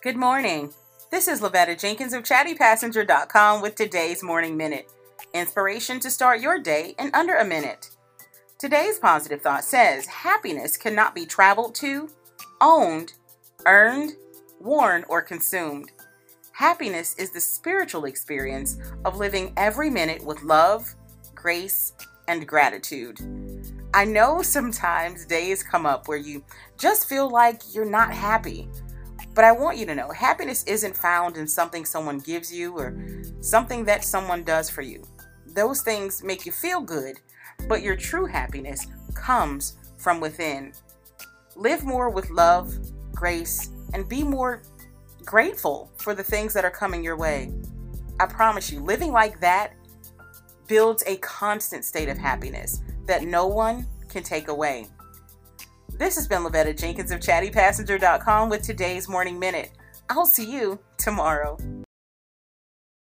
Good morning. This is Lavetta Jenkins of ChattyPassenger.com with today's Morning Minute. Inspiration to start your day in under a minute. Today's positive thought says happiness cannot be traveled to, owned, earned, worn, or consumed. Happiness is the spiritual experience of living every minute with love, grace, and gratitude. I know sometimes days come up where you just feel like you're not happy but I want you to know happiness isn't found in something someone gives you or something that someone does for you. Those things make you feel good, but your true happiness comes from within. Live more with love, grace, and be more grateful for the things that are coming your way. I promise you, living like that builds a constant state of happiness that no one can take away. This has been Lavetta Jenkins of ChattyPassenger.com with today's Morning Minute. I'll see you tomorrow.